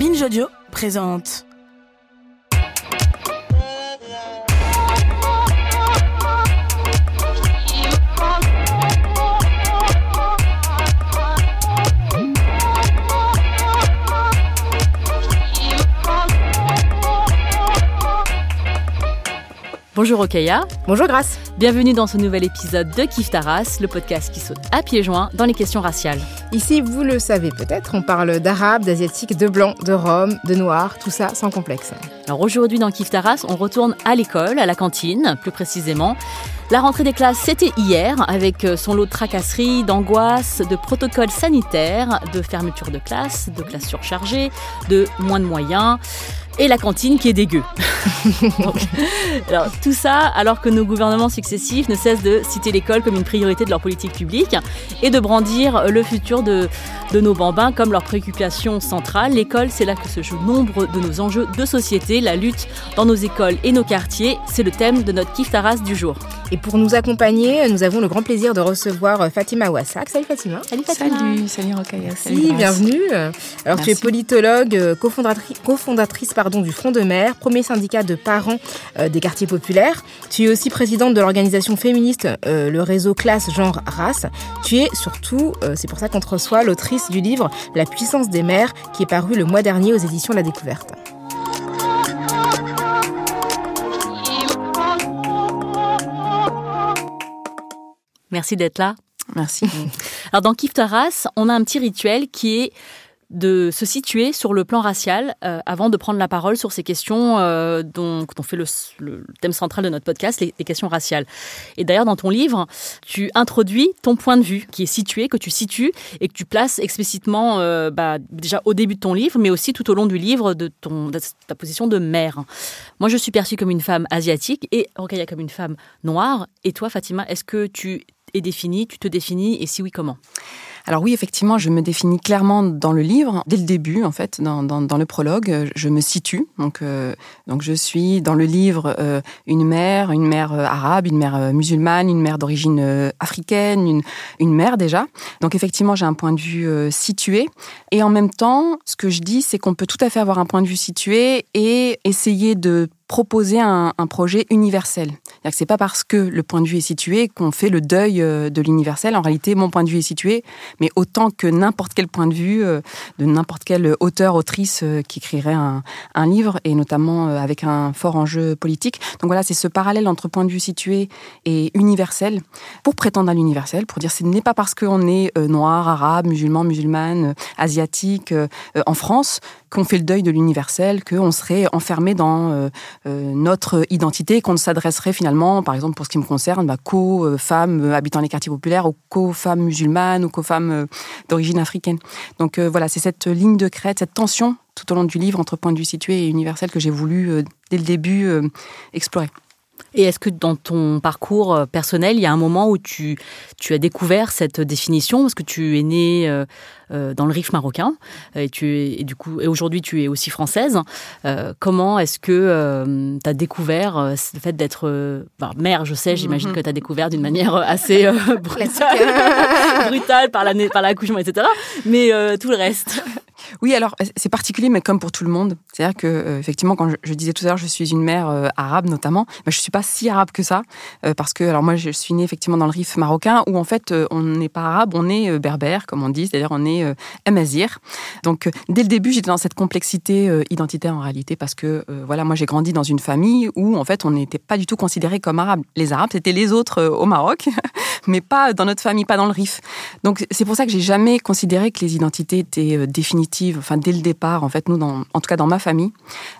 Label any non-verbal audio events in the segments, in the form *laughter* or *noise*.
Binge Audio présente. Bonjour Okaya. Bonjour Grace. Bienvenue dans ce nouvel épisode de Kif Taras, le podcast qui saute à pieds joints dans les questions raciales. Ici, vous le savez peut-être, on parle d'arabe, d'asiatique, de blanc, de rome, de noir, tout ça sans complexe. Alors aujourd'hui dans Kif Taras, on retourne à l'école, à la cantine plus précisément. La rentrée des classes, c'était hier, avec euh, son lot de tracasseries, d'angoisses, de protocoles sanitaires, de fermeture de classes, de classes surchargées, de moins de moyens et la cantine qui est dégueu. *laughs* alors, tout ça alors que nos gouvernements successifs ne cessent de citer l'école comme une priorité de leur politique publique et de brandir le futur de, de nos bambins comme leur préoccupation centrale. L'école, c'est là que se jouent nombre de nos enjeux de société. La lutte dans nos écoles et nos quartiers, c'est le thème de notre Kif Taras du jour. Pour nous accompagner, nous avons le grand plaisir de recevoir Fatima Ouassak. Salut Fatima. Salut Fatima. Salut, salut Rokaya. Salut, bienvenue. Alors tu es politologue, cofondatrice, cofondatrice pardon, du Front de Mer, premier syndicat de parents euh, des quartiers populaires. Tu es aussi présidente de l'organisation féministe euh, le réseau Classe Genre Race. Tu es surtout, euh, c'est pour ça qu'on te reçoit, l'autrice du livre La puissance des mères qui est paru le mois dernier aux éditions La Découverte. Merci d'être là. Merci. *laughs* Alors dans Kif Taras, on a un petit rituel qui est de se situer sur le plan racial euh, avant de prendre la parole sur ces questions euh, dont, on fait le, le, thème central de notre podcast, les, les questions raciales. Et d'ailleurs, dans ton livre, tu introduis ton point de vue qui est situé, que tu situes et que tu places explicitement euh, bah, déjà au début de ton livre, mais aussi tout au long du livre de, ton, de ta position de mère. Moi, je suis perçue comme une femme asiatique et Rokaya comme une femme noire. Et toi, Fatima, est-ce que tu es définie, tu te définis et si oui, comment? Alors oui, effectivement, je me définis clairement dans le livre, dès le début, en fait, dans, dans, le prologue, je me situe. Donc, euh, donc je suis dans le livre euh, une mère, une mère euh, arabe, une mère musulmane, une mère d'origine africaine, une, une mère déjà. Donc effectivement, j'ai un point de vue situé. Et en même temps, ce que je dis, c'est qu'on peut tout à fait avoir un point de vue situé et essayer de proposer un, un projet universel. C'est-à-dire que c'est pas parce que le point de vue est situé qu'on fait le deuil de l'universel. En réalité, mon point de vue est situé, mais autant que n'importe quel point de vue de n'importe quel auteur, autrice qui écrirait un, un, livre, et notamment avec un fort enjeu politique. Donc voilà, c'est ce parallèle entre point de vue situé et universel, pour prétendre à l'universel, pour dire ce n'est pas parce qu'on est noir, arabe, musulman, musulmane, asiatique en France qu'on fait le deuil de l'universel, qu'on serait enfermé dans euh, notre identité, qu'on ne s'adresserait finalement, par exemple pour ce qui me concerne, bah, qu'aux femmes habitant les quartiers populaires, ou qu'aux femmes musulmanes, ou qu'aux femmes d'origine africaine. Donc euh, voilà, c'est cette ligne de crête, cette tension tout au long du livre entre point de vue situé et universel que j'ai voulu, euh, dès le début, euh, explorer. Et est-ce que dans ton parcours personnel, il y a un moment où tu, tu as découvert cette définition? Parce que tu es euh, dans le Rif marocain et, tu es, et, du coup, et aujourd'hui tu es aussi française. Euh, comment est-ce que euh, tu as découvert le fait d'être mère Je sais, j'imagine mm -hmm. que tu as découvert d'une manière assez *laughs* brutale, *laughs* brutale par l'accouchement, la, etc. Mais tout le reste *laughs* oui, alors c'est particulier, mais comme pour tout le monde. C'est-à-dire que, euh, effectivement, quand je, je, disais tout à l'heure, je suis une mère euh, arabe notamment, mais je suis pas si arabe que ça, euh, parce que, alors moi, je suis née effectivement dans le Rif marocain, où en fait, on n'est pas arabe, on est berbère, comme on dit, c'est-à-dire on est amazir. Donc, dès le début, j'étais dans cette complexité identitaire en réalité, parce que, voilà, moi, j'ai grandi dans une famille où, en fait, on n'était pas du tout considérés comme arabes. Les arabes, c'était les autres au Maroc, *laughs* mais pas dans notre famille, pas dans le Rif. Donc, c'est pour ça que j'ai jamais considéré que les identités étaient définitives enfin dès le départ, en fait, nous, en tout cas dans ma famille,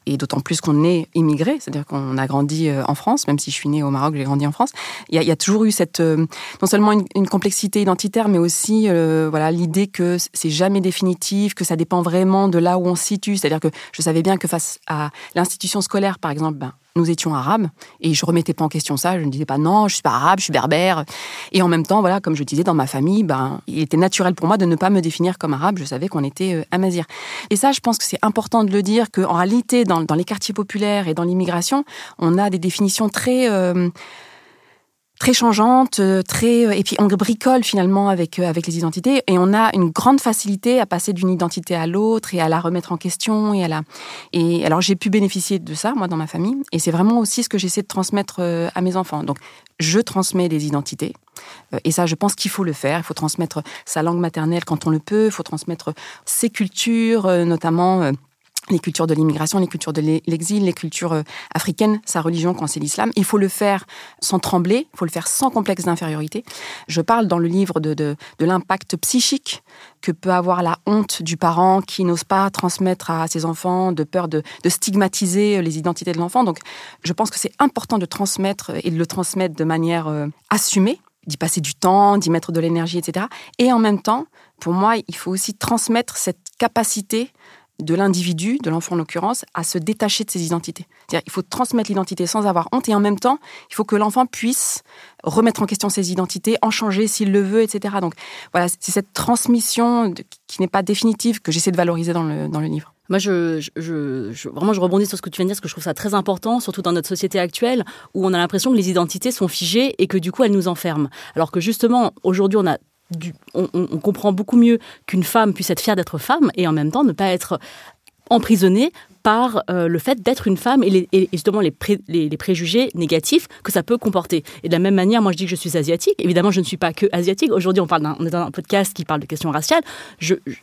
et d'autant plus qu'on est immigré, c'est-à-dire qu'on a grandi en France, même si je suis née au Maroc, j'ai grandi en France. Il y, a, toujours eu cette, euh, non seulement une, complexité identitaire, mais aussi euh, voilà l'idée que c'est jamais définitif, que ça dépend vraiment de là où on se situe. C'est-à-dire que je savais bien que face à l'institution scolaire, par exemple, ben, nous étions arabes et je remettais pas en question ça. Je ne disais pas non, je suis pas arabe, je suis berbère. Et en même temps, voilà, comme je disais dans ma famille, ben, il était naturel pour moi de ne pas me définir comme arabe. Je savais qu'on était euh, amazir. Et ça, je pense que c'est important de le dire qu'en réalité, dans, les quartiers populaires et dans l'immigration, on a des définitions très euh, très changeante, très et puis on bricole finalement avec avec les identités et on a une grande facilité à passer d'une identité à l'autre et à la remettre en question et à la et alors j'ai pu bénéficier de ça moi dans ma famille et c'est vraiment aussi ce que j'essaie de transmettre à mes enfants. Donc je transmets des identités. Et ça, je pense qu'il faut le faire. Il faut transmettre sa langue maternelle quand on le peut. Il faut transmettre ses cultures, notamment les cultures de l'immigration, les cultures de l'exil, les cultures euh, africaines, sa religion quand c'est l'islam. Il faut le faire sans trembler, il faut le faire sans complexe d'infériorité. Je parle dans le livre de, de, l'impact psychique que peut avoir la honte du parent qui n'ose pas transmettre à ses enfants, de peur de, stigmatiser les identités de l'enfant. Donc je pense que c'est important de transmettre et de le transmettre de manière euh, assumée, d'y passer du temps, d'y mettre de l'énergie, etc. Et en même temps, pour moi, il faut aussi transmettre cette capacité de l'individu, de l'enfant en l'occurrence, à se détacher de ses identités. C'est-à-dire il faut transmettre l'identité sans avoir honte et en même temps, il faut que l'enfant puisse remettre en question ses identités, en changer s'il le veut, etc. Donc voilà, c'est cette transmission qui n'est pas définitive que j'essaie de valoriser dans le, dans le livre. Moi, je, vraiment, je rebondis sur ce que tu viens de dire, parce que je trouve ça très important, surtout dans notre société actuelle, où on a l'impression que les identités sont figées et que du coup, elles nous enferment. Alors que justement, aujourd'hui, on a on, comprend beaucoup mieux qu'une femme puisse être fière d'être femme et en même temps ne pas être emprisonnée par euh, le fait d'être une femme et, justement les, préjugés négatifs que ça peut comporter. Et de la même manière, moi je dis que je suis asiatique. Évidemment, je ne suis pas que asiatique. Aujourd'hui, on, parle on est dans un podcast qui parle de questions raciales.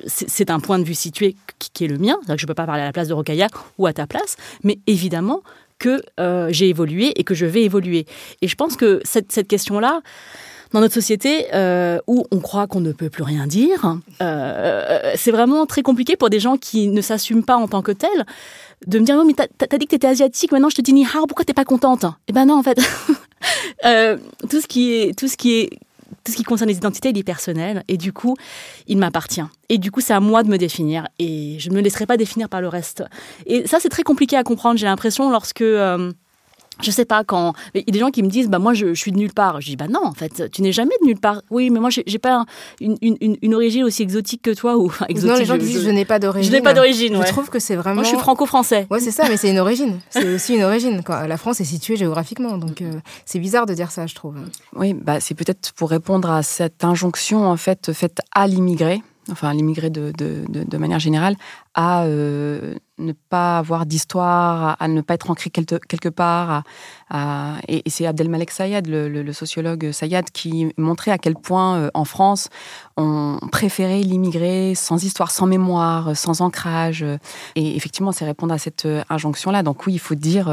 c'est un point de vue situé qui, est le mien. Que je ne peux pas parler à la place de Rokaya ou à ta place. Mais évidemment que euh, j'ai évolué et que je vais évoluer. Et je pense que cette question-là, dans notre société euh, où on croit qu'on ne peut plus rien dire, euh, c'est vraiment très compliqué pour des gens qui ne s'assument pas en tant que tels de me dire, non, mais t'as dit que t'étais asiatique, maintenant je te dis ni hao, pourquoi t'es pas contente? Eh ben non, en fait, *laughs* euh, tout ce qui est, tout ce qui est, tout ce qui concerne les identités, il est personnel, et du coup, il m'appartient. Et du coup, c'est à moi de me définir, et je ne me laisserai pas définir par le reste. Et ça, c'est très compliqué à comprendre, j'ai l'impression, lorsque je sais pas quand. Il y a des gens qui me disent bah moi je, suis de nulle part. Je dis bah non en fait tu n'es jamais de nulle part. Oui mais moi j'ai pas une, une, une, origine aussi exotique que toi ou *laughs* exotique. non les gens disent je, n'ai pas d'origine. Je n'ai pas d'origine je trouve que c'est vraiment moi je suis franco-français. Ouais c'est ça mais c'est une origine. C'est aussi une origine quoi. La France est située géographiquement donc euh, c'est bizarre de dire ça je trouve. Oui bah c'est peut-être pour répondre à cette injonction en fait faite à l'immigré enfin l'immigré de, de, de, manière générale, à euh, ne pas avoir d'histoire, à, ne pas être ancré quelque, part. et, c'est Abdelmalek Sayad, le, sociologue Sayad, qui montrait à quel point euh, en France, on préférait l'immigré sans histoire, sans mémoire, sans ancrage. Et effectivement, c'est répondre à cette euh, injonction-là. Donc oui, il faut dire,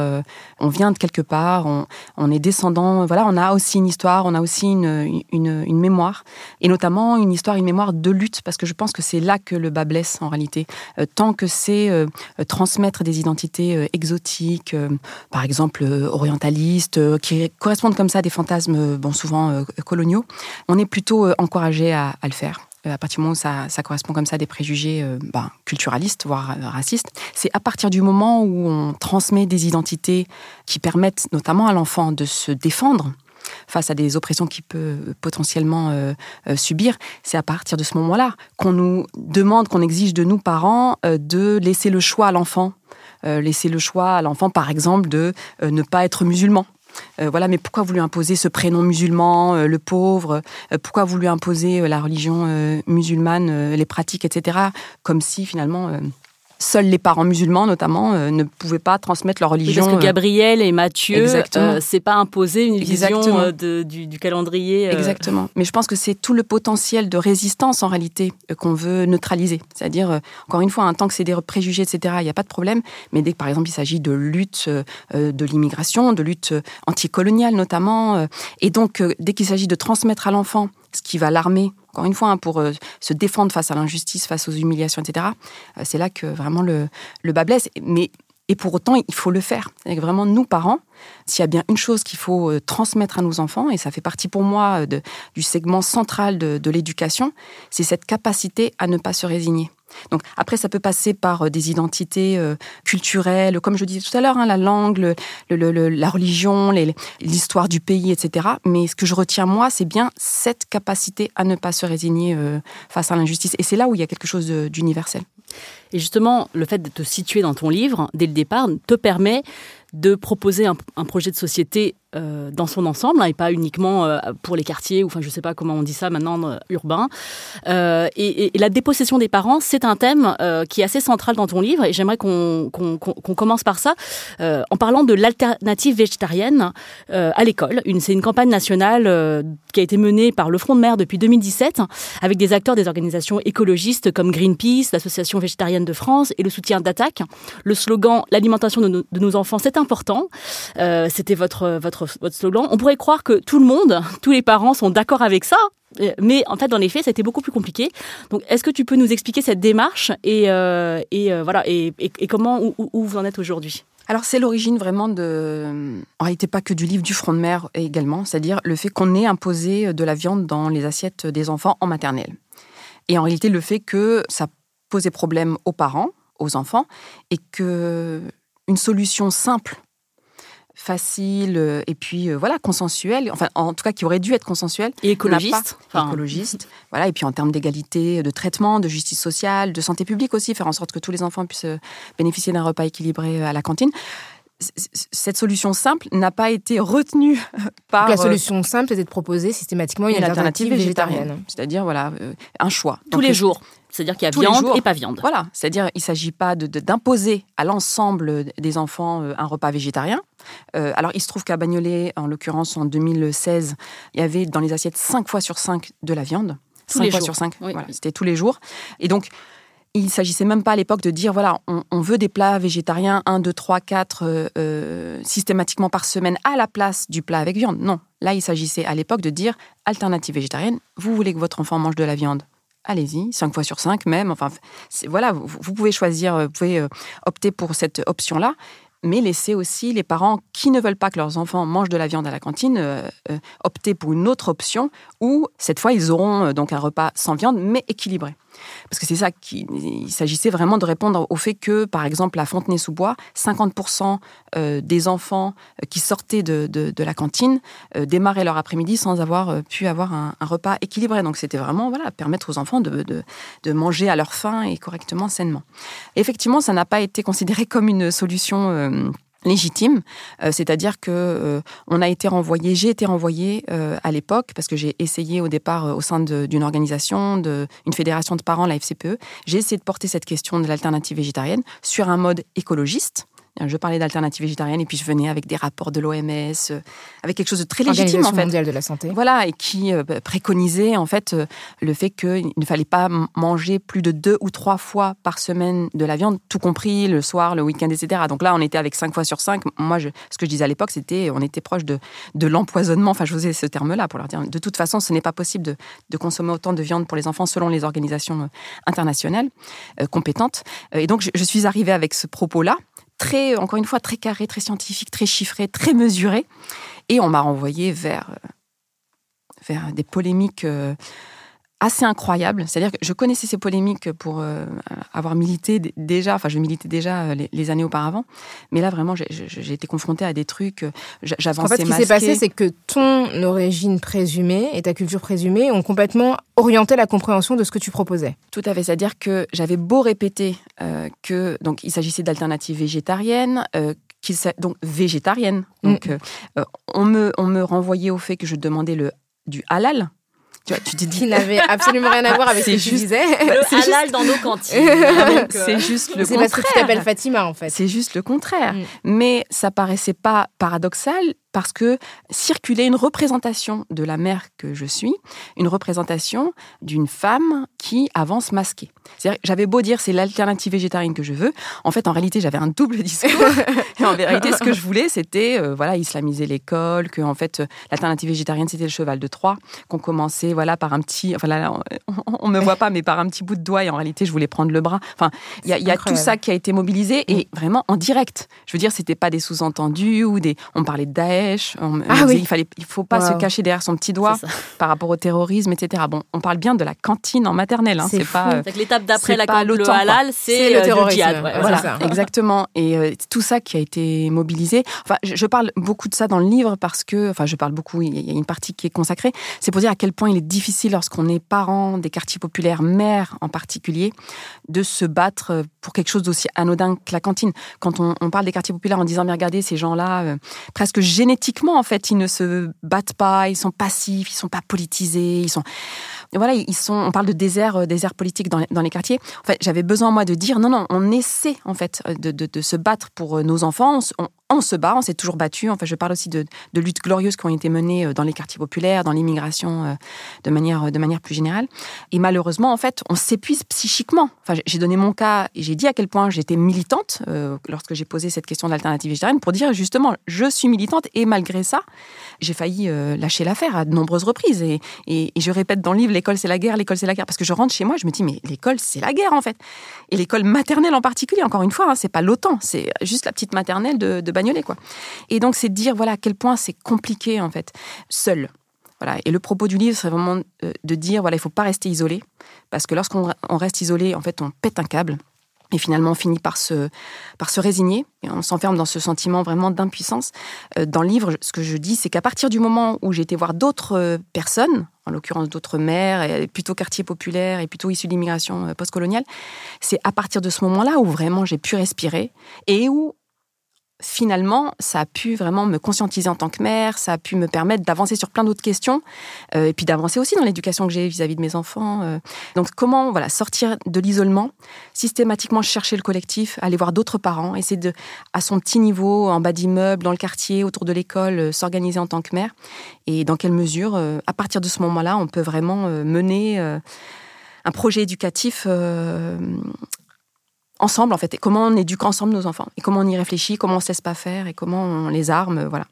on vient de quelque part, on, est descendant, voilà, on a aussi une histoire, on a aussi une, une, une mémoire, et notamment une histoire, une mémoire de lutte, parce que je pense que c'est là que le bas blesse en réalité tant que c'est euh, transmettre des identités euh, exotiques, euh, par exemple orientalistes, qui correspondent comme ça à des fantasmes, bon, souvent coloniaux, on est plutôt encouragé à, le faire. À partir du moment où ça, correspond comme ça à des préjugés ben, culturalistes, voire racistes, c'est à partir du moment où on transmet des identités qui permettent notamment à l'enfant de se défendre face à des oppressions qu'il peut potentiellement euh, euh, subir, c'est à partir de ce moment-là qu'on nous demande, qu'on exige de nous, parents, euh, de laisser le choix à l'enfant. laisser le choix à l'enfant, par exemple, de ne pas être musulman. voilà, mais pourquoi vous lui imposez ce prénom musulman, le pauvre? Pourquoi vous lui imposez la religion musulmane, les pratiques, etc. Comme si finalement Seuls les parents musulmans, notamment, euh, ne pouvaient pas transmettre leur religion. parce que euh, Gabriel et Mathieu, euh, c'est pas imposé une vision du, calendrier. Exactement. Mais je pense que c'est tout le potentiel de résistance, en réalité, qu'on veut neutraliser. C'est-à-dire, encore une fois, un tant que c'est des préjugés, etc., il n'y a pas de problème. Mais dès que, par exemple, il s'agit de lutte de l'immigration, de lutte anticoloniale, notamment, et donc, dès qu'il s'agit de transmettre à l'enfant ce qui va l'armer, encore une fois, hein, pour euh, se défendre face à l'injustice, face aux humiliations, etc. Euh, c'est là que vraiment le, bas blesse. Mais et pour autant, il faut le faire. Avec vraiment, nous, parents, s'il y a bien une chose qu'il faut euh, transmettre à nos enfants, et ça fait partie pour moi du segment central de l'éducation, c'est cette capacité à ne pas se résigner. Donc après, ça peut passer par euh, des identités euh, culturelles, comme je disais tout à l'heure, hein, la langue, la religion, l'histoire du pays, etc. Mais ce que je retiens moi, c'est bien cette capacité à ne pas se résigner euh, face à l'injustice. Et c'est là où il y a quelque chose d'universel. Et justement, le fait de te situer dans ton livre, dès le départ, te permet de proposer un, projet de société euh, dans son ensemble hein, et pas uniquement euh, pour les quartiers ou enfin je sais pas comment on dit ça maintenant euh, urbain. Et, la dépossession des parents c'est un thème qui est assez central dans ton livre et j'aimerais qu'on commence par ça en parlant de l'alternative végétarienne à l'école. C'est une campagne nationale qui a été menée par le Front de Mer depuis 2017 avec des acteurs des organisations écologistes comme Greenpeace l'association végétarienne de France et le soutien d'Attaque le slogan l'alimentation de, nos enfants c'est important c'était votre votre votre, slogan. On pourrait croire que tout le monde, tous les parents sont d'accord avec ça, mais en fait, dans les faits, ça a été beaucoup plus compliqué. Donc, est-ce que tu peux nous expliquer cette démarche et, euh, et euh, voilà et, et, comment où, vous en êtes aujourd'hui? Alors c'est l'origine vraiment de, en réalité pas que du livre du front de mer également, c'est-à-dire le fait qu'on ait imposé de la viande dans les assiettes des enfants en maternelle. Et en réalité le fait que ça posait problème aux parents, aux enfants, et que une solution simple facile euh, et puis euh, voilà consensuel enfin en tout cas qui aurait dû être consensuel et écologiste écologiste. *laughs* Voilà et puis en termes d'égalité de traitement de justice sociale de santé publique aussi faire en sorte que tous les enfants puissent euh, bénéficier d'un repas équilibré à la cantine cette solution simple n'a pas été retenue *laughs* par. la solution simple, c'était de proposer systématiquement une, alternative, végétarienne. C'est-à-dire, voilà, un choix. Tous les jours. C'est-à-dire qu'il y a viande et pas viande. Voilà, c'est-à-dire il ne s'agit pas d'imposer de, à l'ensemble des enfants euh, un repas végétarien. Euh, alors il se trouve qu'à Bagnolet, en l'occurrence en 2016, il y avait dans les assiettes 5 fois sur 5 de la viande. Tous 5 fois sur 5, voilà, c'était tous les jours. Et donc il s'agissait même pas à l'époque de dire voilà, on, veut des plats végétariens 1, 2, 3, 4 systématiquement par semaine à la place du plat avec viande. Non, là il s'agissait à l'époque de dire alternative végétarienne, vous voulez que votre enfant mange de la viande allez-y, 5 fois sur 5 même. Enfin, voilà, vous, pouvez choisir, vous pouvez euh, opter pour cette option-là, mais laissez aussi les parents qui ne veulent pas que leurs enfants mangent de la viande à la cantine euh, euh, opter pour une autre option où, cette fois, ils auront donc un repas sans viande, mais équilibré. Parce que c'est ça qu'il s'agissait vraiment de répondre au fait que, par exemple, à Fontenay-sous-Bois, 50% euh, des enfants euh, qui sortaient de, la cantine euh, démarraient leur après-midi sans avoir pu avoir un, repas équilibré. Donc c'était vraiment voilà, permettre aux enfants de, de, manger à leur faim et correctement, sainement. effectivement, ça n'a pas été considéré comme une solution légitime, euh, c'est-à-dire que euh, on a été renvoyé, j'ai été renvoyé euh, à l'époque parce que j'ai essayé au départ au sein d'une organisation, d'une fédération de parents, la FCPE, j'ai essayé de porter cette question de l'alternative végétarienne sur un mode écologiste je parlais d'alternatives végétariennes et puis je venais avec des rapports de l'OMS, euh, avec quelque chose de très légitime en fait. mondiale de la santé. Voilà, et qui euh, préconisait en fait euh, le fait qu'il ne fallait pas manger plus de deux ou trois fois par semaine de la viande, tout compris le soir, le week-end, etc. Donc là, on était avec cinq fois sur cinq. Moi, je, ce que je disais à l'époque, c'était on était proche de, de l'empoisonnement. Enfin, je faisais ce terme-là pour leur dire de toute façon, ce n'est pas possible de, de, consommer autant de viande pour les enfants selon les organisations internationales compétentes. Et donc, je, je suis arrivée avec ce propos-là très, encore une fois, très carré, très scientifique, très chiffré, très mesuré. Et on m'a renvoyé vers, euh, vers des polémiques euh, assez incroyable. C'est-à-dire que je connaissais ces polémiques pour euh, avoir milité déjà, enfin je militais déjà euh, les, années auparavant, mais là vraiment j'ai été confrontée à des trucs, euh, j'avançais En fait, ce qui s'est passé, c'est que ton origine présumée et ta culture présumée ont complètement orienté la compréhension de ce que tu proposais. Tout à fait, c'est-à-dire que j'avais beau répéter que donc il s'agissait d'alternatives végétariennes, donc végétarienne. Mm. Donc, on, me, on me renvoyait au fait que je demandais le, du halal, tu vois, tu te dis. Qui n'avait absolument rien à voir avec ce que tu disais. Le halal dans nos cantines. *laughs* c'est juste le contraire. C'est parce que tu t'appelles Fatima, en fait. C'est juste le contraire. Mm. Mais ça paraissait pas paradoxal parce que circulait une représentation de la mère que je suis, une représentation d'une femme qui avance masquée. J'avais beau dire c'est l'alternative végétarienne que je veux, en fait en réalité j'avais un double *laughs* discours. et en réalité ce que je voulais c'était euh, voilà islamiser l'école, que en fait l'alternative végétarienne c'était le cheval de Troie, qu'on commençait voilà par un petit, enfin là on, me voit pas mais par un petit bout de doigt et en réalité je voulais prendre le bras. Enfin il y a, tout ça qui a été mobilisé et vraiment en direct. Je veux dire c'était pas des sous-entendus ou des, on parlait de Daesh Daesh. ah oui. Il fallait, il faut pas se cacher derrière son petit doigt par rapport au terrorisme, etc. Bon, on parle bien de la cantine en maternelle. Hein, c'est pas. l'étape d'après la cantine, le halal, c'est le terrorisme. voilà, exactement. Et tout ça qui a été mobilisé. Enfin, je, parle beaucoup de ça dans le livre parce que, enfin, je parle beaucoup. Il y a une partie qui est consacrée. C'est pour dire à quel point il est difficile lorsqu'on est parent des quartiers populaires, mère en particulier, de se battre pour quelque chose d'aussi anodin que la cantine. Quand on, parle des quartiers populaires en disant, mais regardez, ces gens-là, euh, presque génétiquement, en fait, ils ne se battent pas, ils sont passifs, ils sont pas politisés, ils sont voilà, ils sont. On parle de désert, euh, désert politique dans, dans les quartiers. En fait, j'avais besoin moi de dire non, non, on essaie en fait de, de, de se battre pour euh, nos enfants. On, se bat, on s'est toujours battu. Enfin, je parle aussi de, de, luttes glorieuses qui ont été menées euh, dans les quartiers populaires, dans l'immigration de manière, de manière plus générale. Et malheureusement, en fait, on s'épuise psychiquement. Enfin, j'ai donné mon cas et j'ai dit à quel point j'étais militante lorsque j'ai posé cette question d'alternative végétarienne pour dire justement, je suis militante et malgré ça, j'ai failli lâcher l'affaire à de nombreuses reprises. Et, et, et je répète dans le livre l'école c'est la guerre, l'école c'est la guerre. Parce que je rentre chez moi, je me dis, mais l'école c'est la guerre en fait. Et l'école maternelle en particulier, encore une fois, hein, c'est pas l'OTAN, c'est juste la petite maternelle de, de Bagnolet, quoi. Et donc c'est de dire, voilà, à quel point c'est compliqué en fait, seul. Voilà. Et le propos du livre, c'est vraiment euh, de dire, voilà, il faut pas rester isolé. Parce que lorsqu'on reste isolé, en fait, on pète un câble. Et finalement, on finit par se, par se résigner. Et on s'enferme dans ce sentiment vraiment d'impuissance. Euh, dans le livre, ce que je dis, c'est qu'à partir du moment où j'ai été voir d'autres euh, personnes, en l'occurrence d'autres mères, plutôt quartier populaire et plutôt issus d'immigration euh, postcoloniale, c'est à partir de ce moment-là où vraiment j'ai pu respirer et où finalement, ça a pu vraiment me conscientiser en tant que mère, ça a pu me permettre d'avancer sur plein d'autres questions, euh, et puis d'avancer aussi dans l'éducation que j'ai vis-à-vis de mes enfants. Euh. Donc comment voilà sortir de l'isolement, systématiquement chercher le collectif, aller voir d'autres parents, essayer de, à son petit niveau, en bas d'immeuble, dans le quartier, autour de l'école, euh, s'organiser en tant que mère, et dans quelle mesure, à partir de ce moment-là, on peut vraiment mener un projet éducatif ensemble en fait et comment on éduque ensemble nos enfants et comment on y réfléchit, comment on se laisse pas faire et comment on les arme, voilà.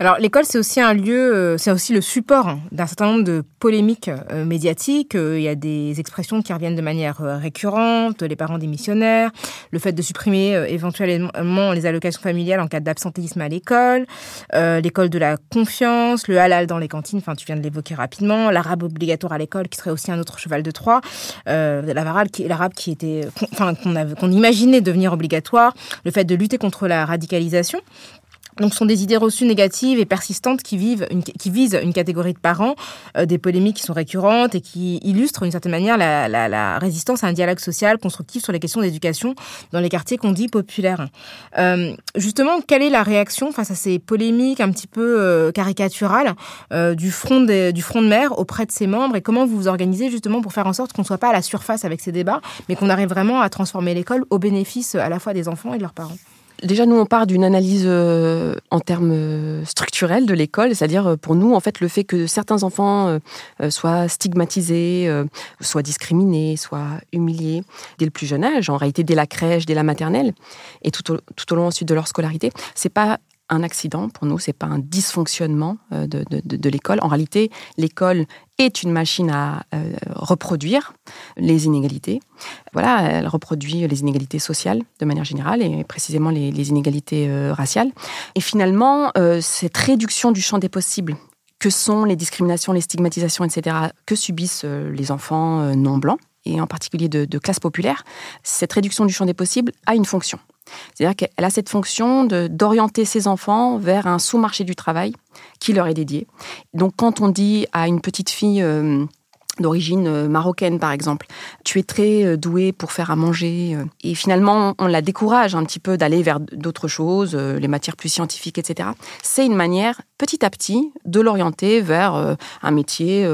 Alors l'école, c'est aussi un lieu, euh, c'est aussi le support d'un certain nombre de polémiques euh, médiatiques. Euh, il y a des expressions qui reviennent de manière récurrente, les parents des missionnaires, le fait de supprimer éventuellement les allocations familiales en cas d'absentéisme à l'école, l'école de la confiance, le halal dans les cantines, enfin tu viens de l'évoquer rapidement, l'arabe obligatoire à l'école qui serait aussi un autre cheval de Troie, l'arabe qui, qui était, enfin qu'on imaginait devenir obligatoire, le fait de lutter contre la radicalisation. Donc, ce sont des idées reçues négatives et persistantes qui, vivent qui visent une catégorie de parents, euh, des polémiques qui sont récurrentes et qui illustrent d'une certaine manière la, la, la, résistance à un dialogue social constructif sur les questions d'éducation dans les quartiers qu'on dit populaires. Euh, justement, quelle est la réaction face à ces polémiques un petit peu euh, caricaturales euh, du, front du front de mer auprès de ses membres et comment vous vous organisez justement pour faire en sorte qu'on ne soit pas à la surface avec ces débats, mais qu'on arrive vraiment à transformer l'école au bénéfice à la fois des enfants et de leurs parents? Déjà, nous, on part d'une analyse euh, en termes euh, structurels de l'école, c'est-à-dire euh, pour nous, en fait, le fait que certains enfants soient stigmatisés, soient discriminés, soient humiliés dès le plus jeune âge, en réalité dès la crèche, dès la maternelle, et tout au, tout au long ensuite de leur scolarité, c'est pas un accident pour nous, c'est pas un dysfonctionnement de, de, de l'école. En réalité, l'école est une machine à euh, reproduire les inégalités. Voilà, elle reproduit les inégalités sociales de manière générale et précisément les, inégalités euh, raciales. Et finalement, euh, cette réduction du champ des possibles que sont les discriminations, les stigmatisations, etc., que subissent les enfants non blancs, et en particulier de, classe populaire, cette réduction du champ des possibles a une fonction. C'est-à-dire qu'elle a cette fonction d'orienter ses enfants vers un sous-marché du travail qui leur est dédié. Donc quand on dit à une petite fille euh, d'origine euh, marocaine par exemple. Tu es très euh, doué pour faire à manger et finalement on la décourage un petit peu d'aller vers d'autres choses, les matières plus scientifiques, etc. C'est une manière petit à petit de l'orienter vers un métier,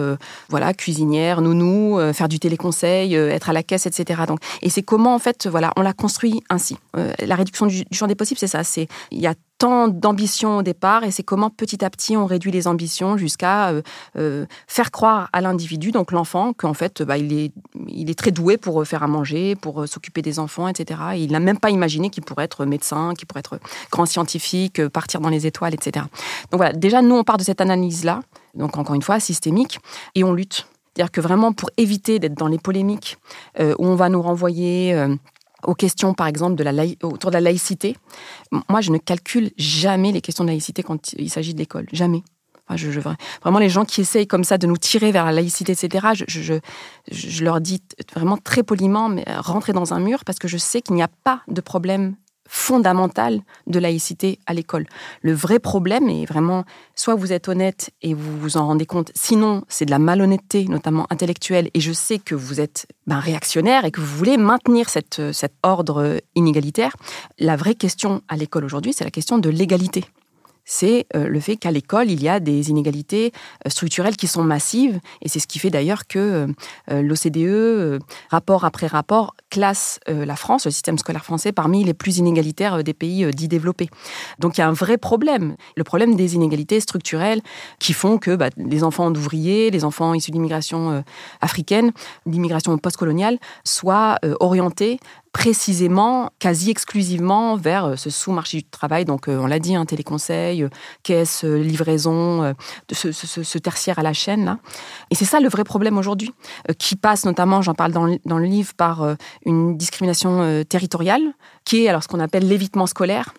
voilà, cuisinière, nounou, faire du téléconseil, être à la caisse, etc. Donc, et c'est comment en fait, voilà, on l'a construit ainsi. la réduction du, du champ des possibles, c'est ça. C'est il y a tant d'ambition au départ et c'est comment petit à petit on réduit les ambitions jusqu'à euh, euh, faire croire à l'individu, donc l'enfant, qu'en fait bah, il, est, il est très doué pour euh, faire à manger, pour s'occuper des enfants, etc. il n'a même pas imaginé qu'il pourrait être médecin, qu'il pourrait être grand scientifique, partir dans les étoiles, etc. Donc voilà, déjà nous on part de cette analyse-là, donc encore une fois systémique, et on lutte. C'est-à-dire que vraiment pour éviter d'être dans les polémiques où on va nous renvoyer aux questions, par exemple, autour de la laïcité. Moi, je ne calcule jamais les questions de laïcité quand il s'agit de l'école. Jamais. vraiment, les gens qui essayent comme ça de nous tirer vers la laïcité, etc., je, je leur dis vraiment très poliment, mais rentrez dans un mur parce que je sais qu'il n'y a pas de problème fondamentale de laïcité à l'école. Le vrai problème est vraiment, soit vous êtes honnête et vous vous en rendez compte, sinon c'est de la malhonnêteté, notamment intellectuelle, et je sais que vous êtes ben, réactionnaire et que vous voulez maintenir cette, cet ordre inégalitaire. La vraie question à l'école aujourd'hui, c'est la question de l'égalité c'est euh, le fait qu'à l'école, il y a des inégalités euh, structurelles qui sont massives, et c'est ce qui fait d'ailleurs que euh, l'OCDE, rapport après rapport, classe la France, le système scolaire français, parmi les plus inégalitaires des pays dits développés. Donc il y a un vrai problème, le problème des inégalités structurelles qui font que bah, les enfants d'ouvriers, les enfants issus d'immigration africaine, d'immigration postcoloniale, soient orientés précisément, quasi exclusivement vers euh, ce sous-marché du travail. Donc, euh, on l'a dit, un hein, téléconseil, euh, caisse, livraison, ce, ce, tertiaire à la chaîne. Là. Et c'est ça le vrai problème aujourd'hui, qui passe notamment, j'en parle dans, le livre, par une discrimination territoriale, qui est alors ce qu'on appelle l'évitement scolaire.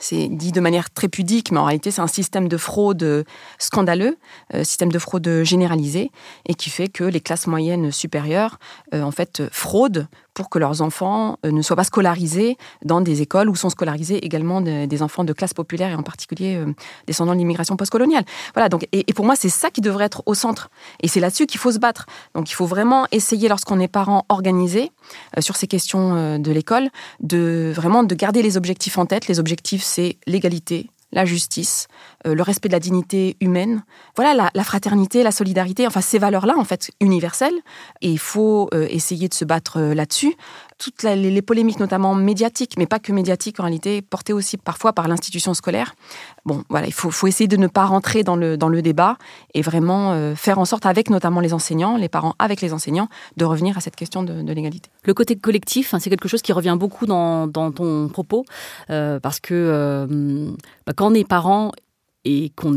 C'est dit de manière très pudique, mais en réalité, c'est un système de fraude scandaleux, système de fraude généralisé, et qui fait que les classes moyennes supérieures, en fait, fraudent pour que leurs enfants euh, ne soient pas scolarisés dans des écoles où sont scolarisés également des enfants de classe populaire et en particulier euh, descendants de l'immigration postcoloniale. Voilà, donc, et, pour moi, c'est ça qui devrait être au centre. Et c'est là-dessus qu'il faut se battre. Donc il faut vraiment essayer, lorsqu'on est parent organisé euh, sur ces questions de l'école, de vraiment de garder les objectifs en tête. Les objectifs, c'est l'égalité, la justice, euh, le respect de la dignité humaine, voilà la, fraternité, la solidarité, enfin ces valeurs-là en fait universelles. Et il faut euh, essayer de se battre euh, là-dessus toutes les, polémiques, notamment médiatiques, mais pas que médiatiques en réalité, portées aussi parfois par l'institution scolaire. Bon, voilà, il faut, essayer de ne pas rentrer dans le, dans le débat et vraiment euh, faire en sorte, avec notamment les enseignants, les parents avec les enseignants, de revenir à cette question de, l'égalité. Le côté collectif, hein, c'est quelque chose qui revient beaucoup dans, ton propos, euh, parce que euh, bah, quand on est parent et qu'on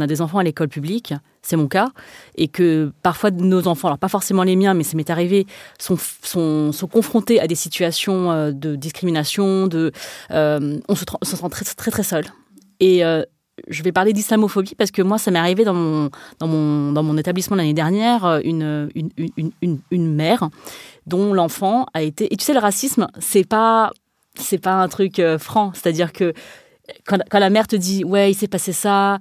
a des enfants à l'école publique, c'est mon cas, et que parfois nos enfants, alors pas forcément les miens, mais ça m'est arrivé, sont, confrontés à des situations euh, de discrimination, de, euh, on, se, sent très très très seul. Et euh, je vais parler d'islamophobie parce que moi, ça m'est arrivé dans mon, dans mon, dans mon établissement l'année dernière, une, une, une, une, une mère dont l'enfant a été... Et tu sais, le racisme, c'est pas, c'est pas un truc franc, c'est-à-dire que quand, la mère te dit ouais il s'est passé ça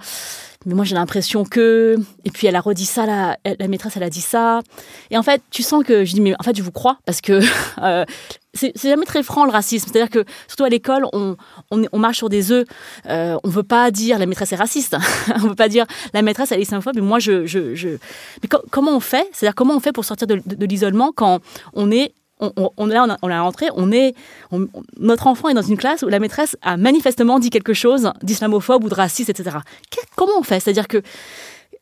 mais moi j'ai l'impression que et puis elle a redit ça la, la maîtresse elle a dit ça. Et en fait tu sens que je dis mais en fait je vous crois parce que *laughs* euh, c'est jamais très franc le racisme. C'est à dire que surtout à l'école on, on, marche sur des œufs euh, on veut pas dire la maîtresse est raciste *laughs* on veut pas dire la maîtresse elle est xénophobe mais moi je, je, je... mais comment on fait? C'est à dire comment on fait pour sortir de, de l'isolement quand on est on, on, on, là, on a rentré, on est, notre enfant est dans une classe où la maîtresse a manifestement dit quelque chose d'islamophobe ou de raciste, etc. comment on fait? C'est-à-dire que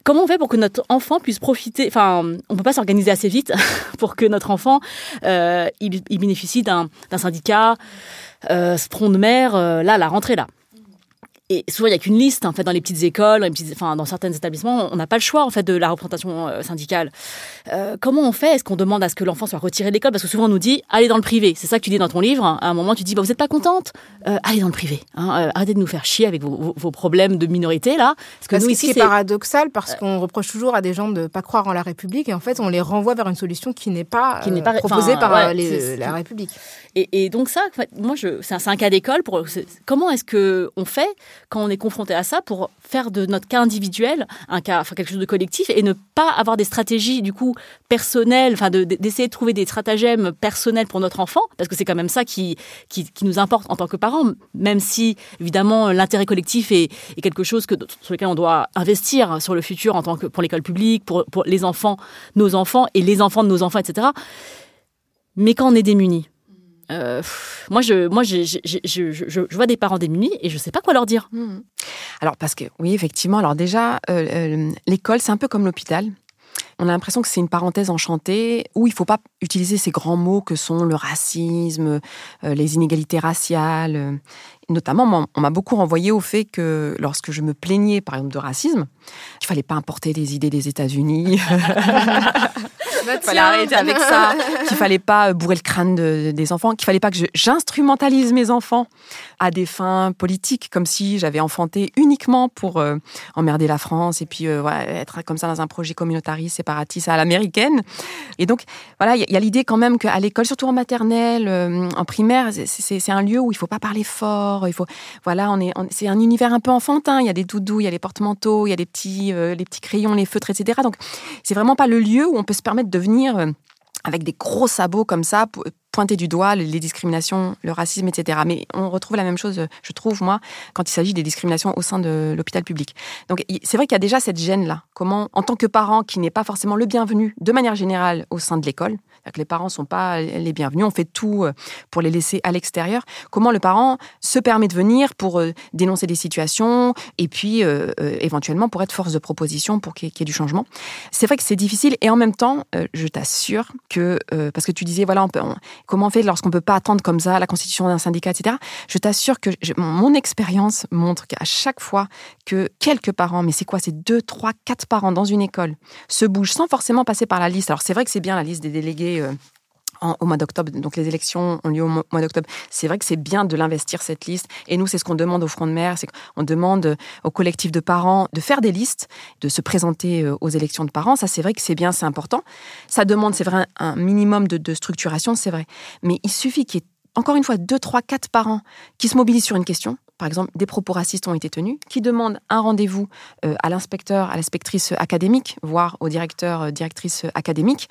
comment on fait pour que notre enfant puisse profiter Enfin, on peut pas s'organiser assez vite *laughs* pour que notre enfant euh, il, bénéficie d'un syndicat, euh, front de mer, euh, là, la rentrée là. Et souvent, il n'y a qu'une liste, en fait, dans les petites écoles, dans, les petites, enfin, dans certains établissements, on n'a pas le choix, en fait, de la représentation euh, syndicale. Euh, comment on fait? Est-ce qu'on demande à ce que l'enfant soit retiré de l'école? Parce que souvent, on nous dit, allez dans le privé. C'est ça que tu dis dans ton livre. À un moment, tu dis, bah, vous n'êtes pas contente? Euh, Allez dans le privé. Hein, arrêtez de nous faire chier avec vos, vos, problèmes de minorité, là. Parce que nous, ici, c'est paradoxal, parce qu'on reproche toujours à des gens de ne pas croire en la République, et en fait, on les renvoie vers une solution qui n'est pas, qui n'est pas proposée par la République. Et, et, donc ça, moi, je, c'est un, un, cas d'école. Pour comment est-ce que on fait quand on est confronté à ça pour faire de notre cas individuel un cas, enfin quelque chose de collectif et ne pas avoir des stratégies du coup personnelles, enfin d'essayer de, trouver des stratagèmes personnels pour notre enfant, parce que c'est quand même ça qui, qui, nous importe en tant que parents, même si évidemment l'intérêt collectif est, quelque chose que, sur lequel on doit investir sur le futur en tant que pour l'école publique, pour, pour les enfants, nos enfants et les enfants de nos enfants, etc. Mais quand on est démunis, euh, moi, je, moi, je, je, je, je, vois des parents démunis et je sais pas quoi leur dire. Mmh. Alors, parce que, oui, effectivement, alors déjà, euh, euh, l'école, c'est un peu comme l'hôpital. On a l'impression que c'est une parenthèse enchantée où il ne faut pas utiliser ces grands mots que sont le racisme, les inégalités raciales. Notamment, on m'a beaucoup renvoyé au fait que lorsque je me plaignais, par exemple, de racisme, il fallait pas importer les idées des États-Unis. *laughs* *laughs* qu'il fallait arrêter avec ça, qu'il fallait pas bourrer le crâne des enfants, qu'il fallait pas que j'instrumentalise mes enfants à des fins politiques, comme si j'avais enfanté uniquement pour euh, emmerder la France et puis euh, être comme ça dans un projet communautariste, séparatiste à l'américaine. Et donc, voilà, il y a, l'idée quand même qu'à l'école, surtout en maternelle, euh, en primaire, c'est un lieu où il faut pas parler fort. Il faut, voilà, on est, c'est un univers un peu enfantin. Il y a des doudous, il y a les porte-manteaux, il y a les petits, les petits crayons, les feutres, etc. Donc, c'est vraiment pas le lieu où on peut se permettre de venir avec des gros sabots comme ça, pointer du doigt les discriminations, le racisme, etc. Mais on retrouve la même chose, je trouve, moi, quand il s'agit des discriminations au sein de l'hôpital public. Donc c'est vrai qu'il y a déjà cette gêne-là. Comment, en tant que parent qui n'est pas forcément le bienvenu de manière générale au sein de l'école, que les parents ne sont pas les bienvenus, on fait tout euh, pour les laisser à l'extérieur. Comment le parent se permet de venir pour euh, dénoncer des situations et puis euh, éventuellement pour être force de proposition pour qu'il y ait du changement. C'est vrai que c'est difficile et en même temps, je t'assure que, parce que tu disais, voilà, on peut, comment on fait lorsqu'on ne peut pas attendre comme ça la constitution d'un syndicat, etc. Je t'assure que mon expérience montre qu'à chaque fois que quelques parents, mais c'est quoi, c'est deux, trois, quatre parents dans une école, se bougent sans forcément passer par la liste. Alors c'est vrai que c'est bien la liste des délégués euh, au mois d'octobre, donc les élections ont lieu au mois d'octobre. C'est vrai que c'est bien de l'investir cette liste. Et nous, c'est ce qu'on demande au Front de mer, c'est qu'on demande au collectif de parents de faire des listes, de se présenter euh, aux élections de parents. Ça, c'est vrai que c'est bien, c'est important. Ça demande, c'est vrai, un minimum de, structuration, c'est vrai. Mais il suffit qu'il y ait encore une fois deux, trois, quatre parents qui se mobilisent sur une question. Par exemple, des propos racistes ont été tenus, qui demandent un rendez-vous euh, à l'inspecteur, à l'inspectrice académique, voire au directeur, directrice académique.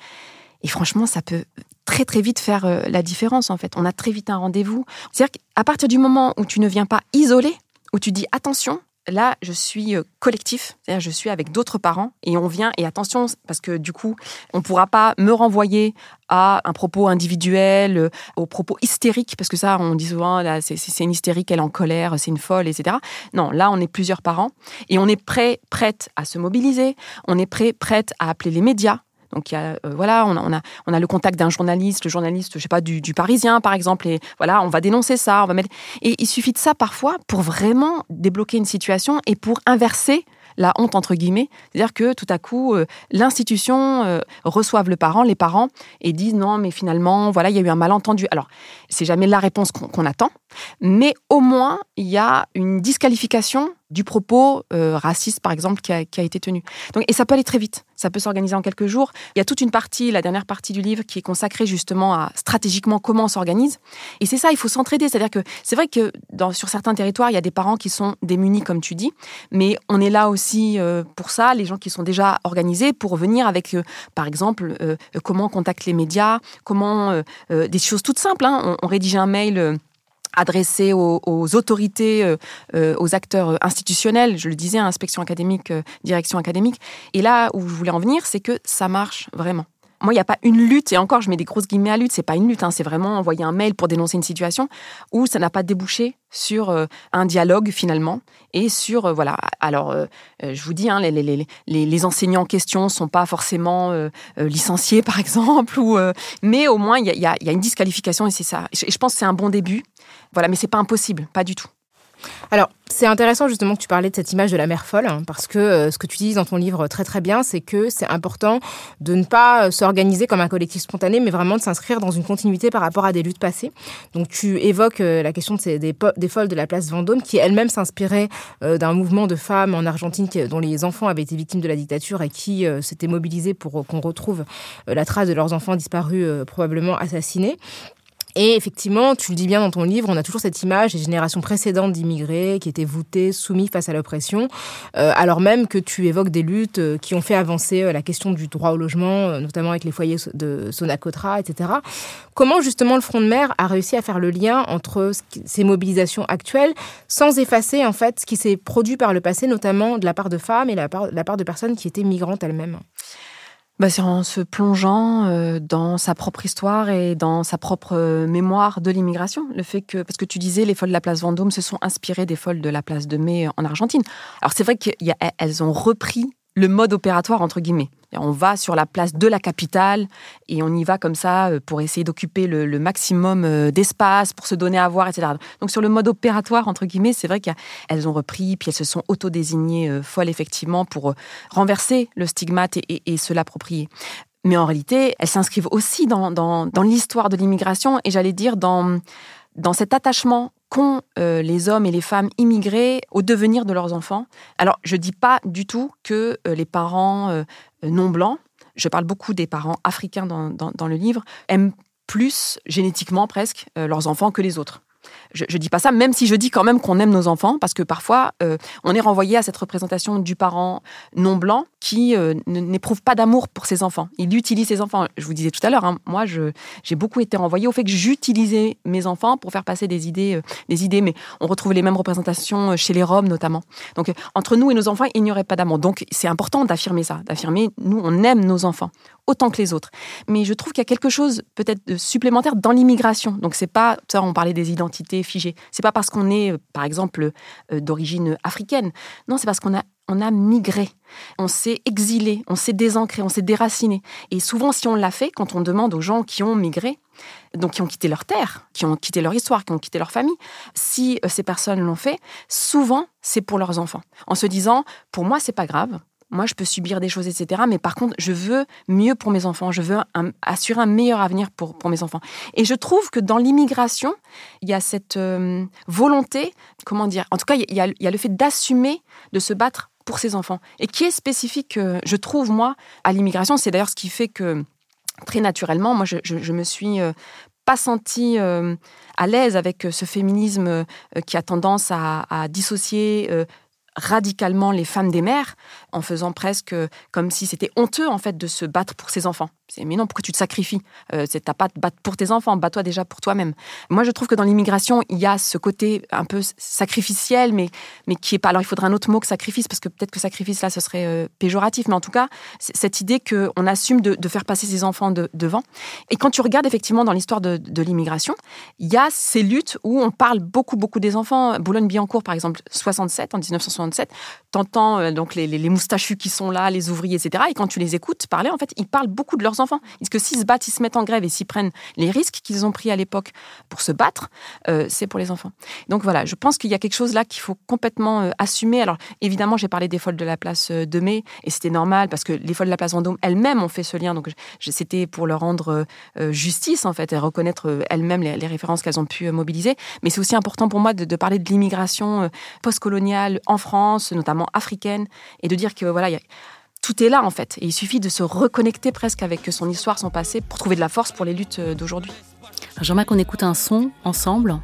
Et franchement, ça peut très très vite faire euh, la différence en fait. On a très vite un rendez-vous. C'est-à-dire qu'à partir du moment où tu ne viens pas isolé, où tu dis attention, là je suis euh, collectif, c'est-à-dire je suis avec d'autres parents et on vient et attention parce que du coup on ne pourra pas me renvoyer à un propos individuel, euh, aux propos hystériques parce que ça on dit souvent c'est une hystérique, elle est en colère, c'est une folle, etc. Non, là on est plusieurs parents et on est prêt, prête à se mobiliser, on est prêt, prête à appeler les médias donc euh, voilà, on a, on a, on a le contact d'un journaliste, le journaliste, je sais pas, du, du, Parisien par exemple, et voilà, on va dénoncer ça, on va mettre. Et il suffit de ça parfois pour vraiment débloquer une situation et pour inverser la honte entre guillemets, c'est-à-dire que tout à coup euh, l'institution euh, reçoive le parent, les parents et disent non mais finalement voilà il y a eu un malentendu. Alors c'est jamais la réponse qu'on attend, mais au moins il y a une disqualification du propos euh, raciste, par exemple, qui a, été tenu. Donc, et ça peut aller très vite, ça peut s'organiser en quelques jours. Il y a toute une partie, la dernière partie du livre, qui est consacrée justement à stratégiquement comment on s'organise. Et c'est ça, il faut s'entraider. C'est-à-dire que c'est vrai que sur certains territoires, il y a des parents qui sont démunis, comme tu dis, mais on est là aussi euh, pour ça, les gens qui sont déjà organisés, pour venir avec, euh, par exemple, comment on contacte les médias, comment des choses toutes simples. Hein. On, on rédige un mail adressé aux, autorités, euh, euh, aux acteurs institutionnels, je le disais, inspection académique, euh, direction académique. Et là où je voulais en venir, c'est que ça marche vraiment. Moi, il n'y a pas une lutte, et encore, je mets des grosses guillemets à lutte, c'est pas une lutte, hein, c'est vraiment envoyer un mail pour dénoncer une situation où ça n'a pas débouché sur un dialogue finalement. Et sur voilà alors je vous dis hein, les, les, les, enseignants en question sont pas forcément licenciés *laughs* par exemple ou mais au moins il y a, y a, une disqualification et c'est ça. Et je pense que c'est un bon début. Voilà, mais c'est pas impossible, pas du tout. Alors, c'est intéressant justement que tu parlais de cette image de la mère folle, hein, parce que euh, ce que tu dis dans ton livre très très bien, c'est que c'est important de ne pas euh, s'organiser comme un collectif spontané, mais vraiment de s'inscrire dans une continuité par rapport à des luttes passées. Donc tu évoques euh, la question des, folles de la place Vendôme, qui elle-même s'inspirait d'un mouvement de femmes en Argentine dont les enfants avaient été victimes de la dictature et qui s'étaient mobilisés pour qu'on retrouve la trace de leurs enfants disparus, probablement assassinés. Et effectivement, tu le dis bien dans ton livre, on a toujours cette image des générations précédentes d'immigrés qui étaient voûtés, soumis face à l'oppression, euh, alors même que tu évoques des luttes euh, qui ont fait avancer euh, la question du droit au logement, notamment avec les foyers de Sonacotra, etc. Comment justement le Front de mer a réussi à faire le lien entre ces mobilisations actuelles sans effacer en fait ce qui s'est produit par le passé, notamment de la part de femmes et de la part, la part de personnes qui étaient migrantes elles-mêmes? Bah, C'est en se plongeant euh, dans sa propre histoire et dans sa propre euh, mémoire de l'immigration. Le fait que, parce que tu disais, les folles de la place Vendôme se sont inspirées des folles de la place de Mai en Argentine. Alors c'est vrai qu'elles ont repris le mode opératoire, entre guillemets. On va sur la place de la capitale et on y va comme ça euh, pour essayer d'occuper le, maximum euh, d'espace, pour se donner à voir, etc. Donc sur le mode opératoire, entre guillemets, c'est vrai qu'elles ont repris, puis elles se sont auto-désignées euh, folles, effectivement, pour renverser le stigmate et, se l'approprier. mais en réalité, elles s'inscrivent aussi dans, dans, l'histoire de l'immigration et j'allais dire dans, dans cet attachement qu'ont euh, les hommes et les femmes immigrés au devenir de leurs enfants. Alors, je ne dis pas du tout que euh, les parents euh, non blancs, je parle beaucoup des parents africains dans, dans le livre, aiment plus génétiquement presque leurs enfants que les autres. Je, ne dis pas ça, même si je dis quand même qu'on aime nos enfants, parce que parfois, euh, on est renvoyé à cette représentation du parent non blanc qui euh, n'éprouve pas d'amour pour ses enfants. Il utilise ses enfants. Je vous disais tout à l'heure, hein, moi, j'ai beaucoup été renvoyé au fait que j'utilisais mes enfants pour faire passer des idées, euh, des idées, mais on retrouve les mêmes représentations chez les Roms notamment. Donc, entre nous et nos enfants, il n'y aurait pas d'amour. Donc, c'est important d'affirmer ça, d'affirmer, nous, on aime nos enfants autant que les autres. Mais je trouve qu'il y a quelque chose peut-être de supplémentaire dans l'immigration. Donc c'est pas ça, on parlait des identités figées. C'est pas parce qu'on est, euh, par exemple, euh, d'origine africaine. Non, c'est parce qu'on a on a migré, on s'est exilé, on s'est désancré, on s'est déraciné. Et souvent, si on l'a fait, quand on demande aux gens qui ont migré, donc qui ont quitté leur terre, qui ont quitté leur histoire, qui ont quitté leur famille, si euh, ces personnes l'ont fait, souvent c'est pour leurs enfants, en se disant pour moi c'est pas grave, moi, je peux subir des choses, etc. Mais par contre, je veux mieux pour mes enfants. Je veux assurer un meilleur avenir pour, pour mes enfants. Et je trouve que dans l'immigration, il y a cette euh, volonté, comment dire, en tout cas, il y a, le fait d'assumer, de se battre pour ses enfants. Et qui est spécifique, euh, je trouve, moi, à l'immigration. C'est d'ailleurs ce qui fait que, très naturellement, moi, je, je, me suis euh, pas sentie à l'aise avec ce féminisme qui a tendance à dissocier radicalement les femmes des mères en faisant presque comme si c'était honteux en fait de se battre pour ses enfants. Mais non, pourquoi tu te sacrifies? Euh, T'as pas pour tes enfants, bats-toi déjà pour toi-même. Moi, je trouve que dans l'immigration, il y a ce côté un peu sacrificiel, mais, mais qui est pas. Alors, il faudrait un autre mot que sacrifice, parce que peut-être que sacrifice, là, ce serait euh, péjoratif, mais en tout cas, cette idée qu'on assume de, faire passer ses enfants devant. Et quand tu regardes effectivement dans l'histoire de, l'immigration, il y a ces luttes où on parle beaucoup, beaucoup des enfants. Boulogne-Billancourt, par exemple, 67, en 1967, t'entends euh, donc les, les moustachus qui sont là, les ouvriers, etc. Et quand tu les écoutes parler, en fait, ils parlent beaucoup de leurs enfants. Ils disent que s'ils se battent, ils se mettent en grève et s'ils prennent les risques qu'ils ont pris à l'époque pour se battre, euh, c'est pour les enfants. Donc voilà, je pense qu'il y a quelque chose là qu'il faut complètement euh, assumer. Alors évidemment, j'ai parlé des folles de la place euh, de mai et c'était normal parce que les folles de la place Vendôme elles-mêmes ont fait ce lien. Donc c'était pour leur rendre justice en fait et reconnaître elles-mêmes les, références qu'elles ont pu mobiliser. Mais c'est aussi important pour moi de, de parler de l'immigration postcoloniale en France, notamment africaine, et de dire que voilà, il y a tout est là en fait. Et il suffit de se reconnecter presque avec son histoire, son passé, pour trouver de la force pour les luttes d'aujourd'hui. Jean-Marc, on écoute un son ensemble.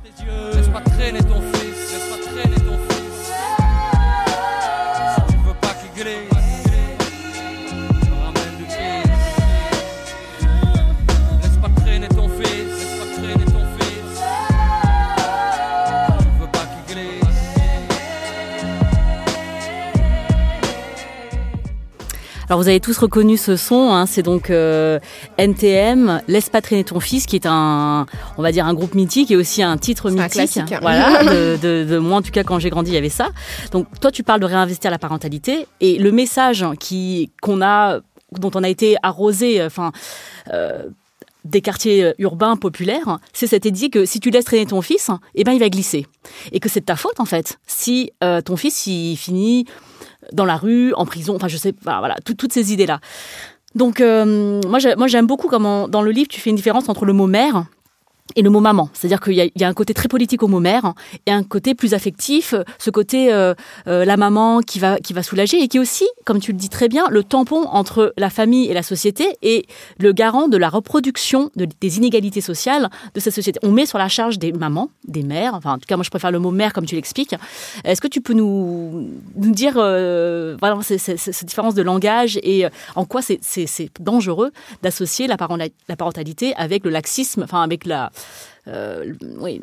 Alors vous avez tous reconnu ce son, hein, c'est donc euh, NTM, Laisse pas traîner ton fils, qui est un, on va dire un groupe mythique et aussi un titre mythique. Un classique. Voilà, *laughs* de, de, moi en tout cas quand j'ai grandi il y avait ça. Donc toi tu parles de réinvestir la parentalité et le message qui qu'on a, dont on a été arrosé, enfin. Euh, des quartiers urbains populaires, c'est cette idée que si tu laisses traîner ton fils, eh ben il va glisser, et que c'est de ta faute en fait si euh, ton fils il finit dans la rue, en prison, enfin je sais, pas, voilà, toutes ces idées-là. Donc euh, moi j'aime beaucoup comment dans le livre tu fais une différence entre le mot mère et le mot maman. C'est-à-dire qu'il y, a un côté très politique au mot mère et un côté plus affectif, ce côté euh, euh, la maman qui va, qui va soulager et qui est aussi, comme tu le dis très bien, le tampon entre la famille et la société et le garant de la reproduction des inégalités sociales de cette société. On met sur la charge des mamans, des mères, enfin en tout cas moi je préfère le mot mère comme tu l'expliques. Est-ce que tu peux nous, nous dire euh, voilà, cette différence de langage et en quoi c'est dangereux d'associer la parentalité avec le laxisme, enfin avec la euh, oui,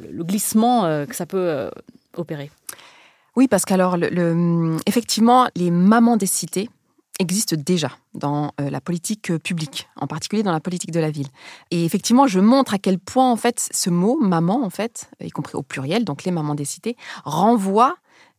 le, glissement euh, que ça peut euh, opérer. Oui, parce qu'alors, le, effectivement, les mamans des cités existent déjà dans la politique publique, en particulier dans la politique de la ville. Et effectivement, je montre à quel point, en fait, ce mot maman, en fait, y compris au pluriel, donc les mamans des cités, renvoie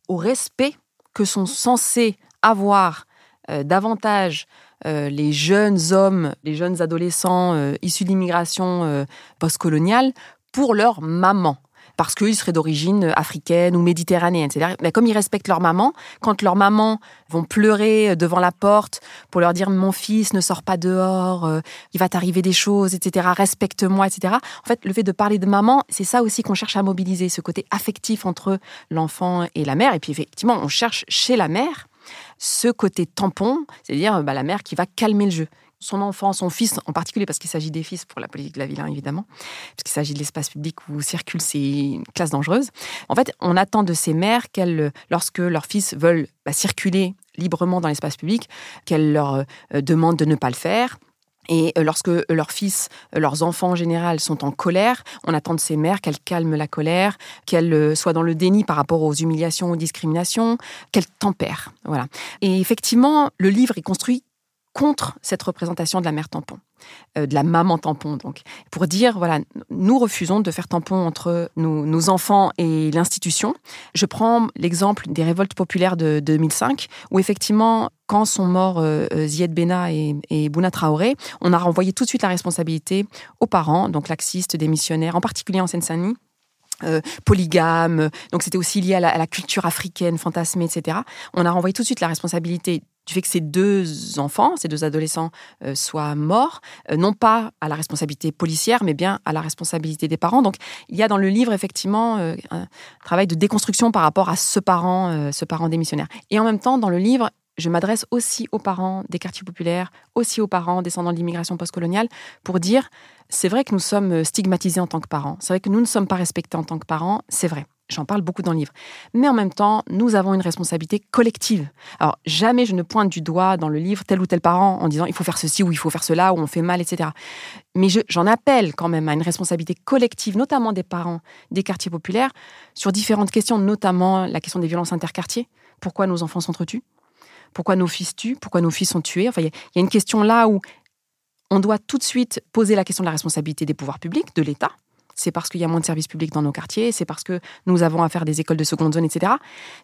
au respect que sont censés avoir davantage euh, les jeunes hommes, les jeunes adolescents euh, issus de l'immigration euh, postcoloniale pour leur maman. parce qu'ils seraient d'origine africaine ou méditerranéenne. C'est-à-dire, mais comme ils respectent leur maman, quand leur maman vont pleurer devant la porte pour leur dire mon fils ne sort pas dehors, euh, il va t'arriver des choses, etc. Respecte-moi, etc. En fait, le fait de parler de maman, c'est ça aussi qu'on cherche à mobiliser, ce côté affectif entre l'enfant et la mère. Et puis effectivement, on cherche chez la mère ce côté tampon, c'est-à-dire bah, la mère qui va calmer le jeu. Son enfant, son fils en particulier, parce qu'il s'agit des fils pour la politique de la ville, hein, évidemment, puisqu'il s'agit de l'espace public où circulent ces classes dangereuses. En fait, on attend de ces mères qu'elles, lorsque leurs fils veulent bah, circuler librement dans l'espace public, qu'elles leur euh, demandent de ne pas le faire, et euh, lorsque leurs fils, euh, leurs enfants en général sont en colère, on attend de ces mères qu'elles calment la colère, qu'elles euh, soient dans le déni par rapport aux humiliations, aux discriminations, qu'elles tempèrent. Voilà. Et effectivement, le livre est construit contre cette représentation de la mère tampon, de la maman tampon, donc, pour dire, voilà, nous refusons de faire tampon entre nos, enfants et l'institution. Je prends l'exemple des révoltes populaires de 2005, où effectivement, quand sont morts euh, euh, Zied Bena et, Bouna Traoré, on a renvoyé tout de suite la responsabilité aux parents, donc laxistes, des missionnaires, en particulier en Seine-Saint-Denis. Euh, polygame, donc c'était aussi lié à la, culture africaine fantasmée, etc. On a renvoyé tout de suite la responsabilité du fait que ces deux enfants, ces deux adolescents soient morts, non pas à la responsabilité policière, mais bien à la responsabilité des parents. Donc il y a dans le livre effectivement un travail de déconstruction par rapport à ce parent, ce parent démissionnaire. Et en même temps, dans le livre, je m'adresse aussi aux parents des quartiers populaires, aussi aux parents descendants de l'immigration postcoloniale, pour dire, c'est vrai que nous sommes stigmatisés en tant que parents, c'est vrai que nous ne sommes pas respectés en tant que parents, c'est vrai. J'en parle beaucoup dans le livre. Mais en même temps, nous avons une responsabilité collective. Alors, jamais je ne pointe du doigt dans le livre tel ou tel parent en disant il faut faire ceci ou il faut faire cela ou on fait mal, etc. Mais j'en appelle quand même à une responsabilité collective, notamment des parents des quartiers populaires, sur différentes questions, notamment la question des violences interquartiers. Pourquoi nos enfants s'entretuent? Pourquoi nos fils tuent? Pourquoi nos fils sont tués? Enfin, il y, a une question là où on doit tout de suite poser la question de la responsabilité des pouvoirs publics, de l'État. C'est parce qu'il y a moins de services publics dans nos quartiers, c'est parce que nous avons à faire des écoles de seconde zone, etc.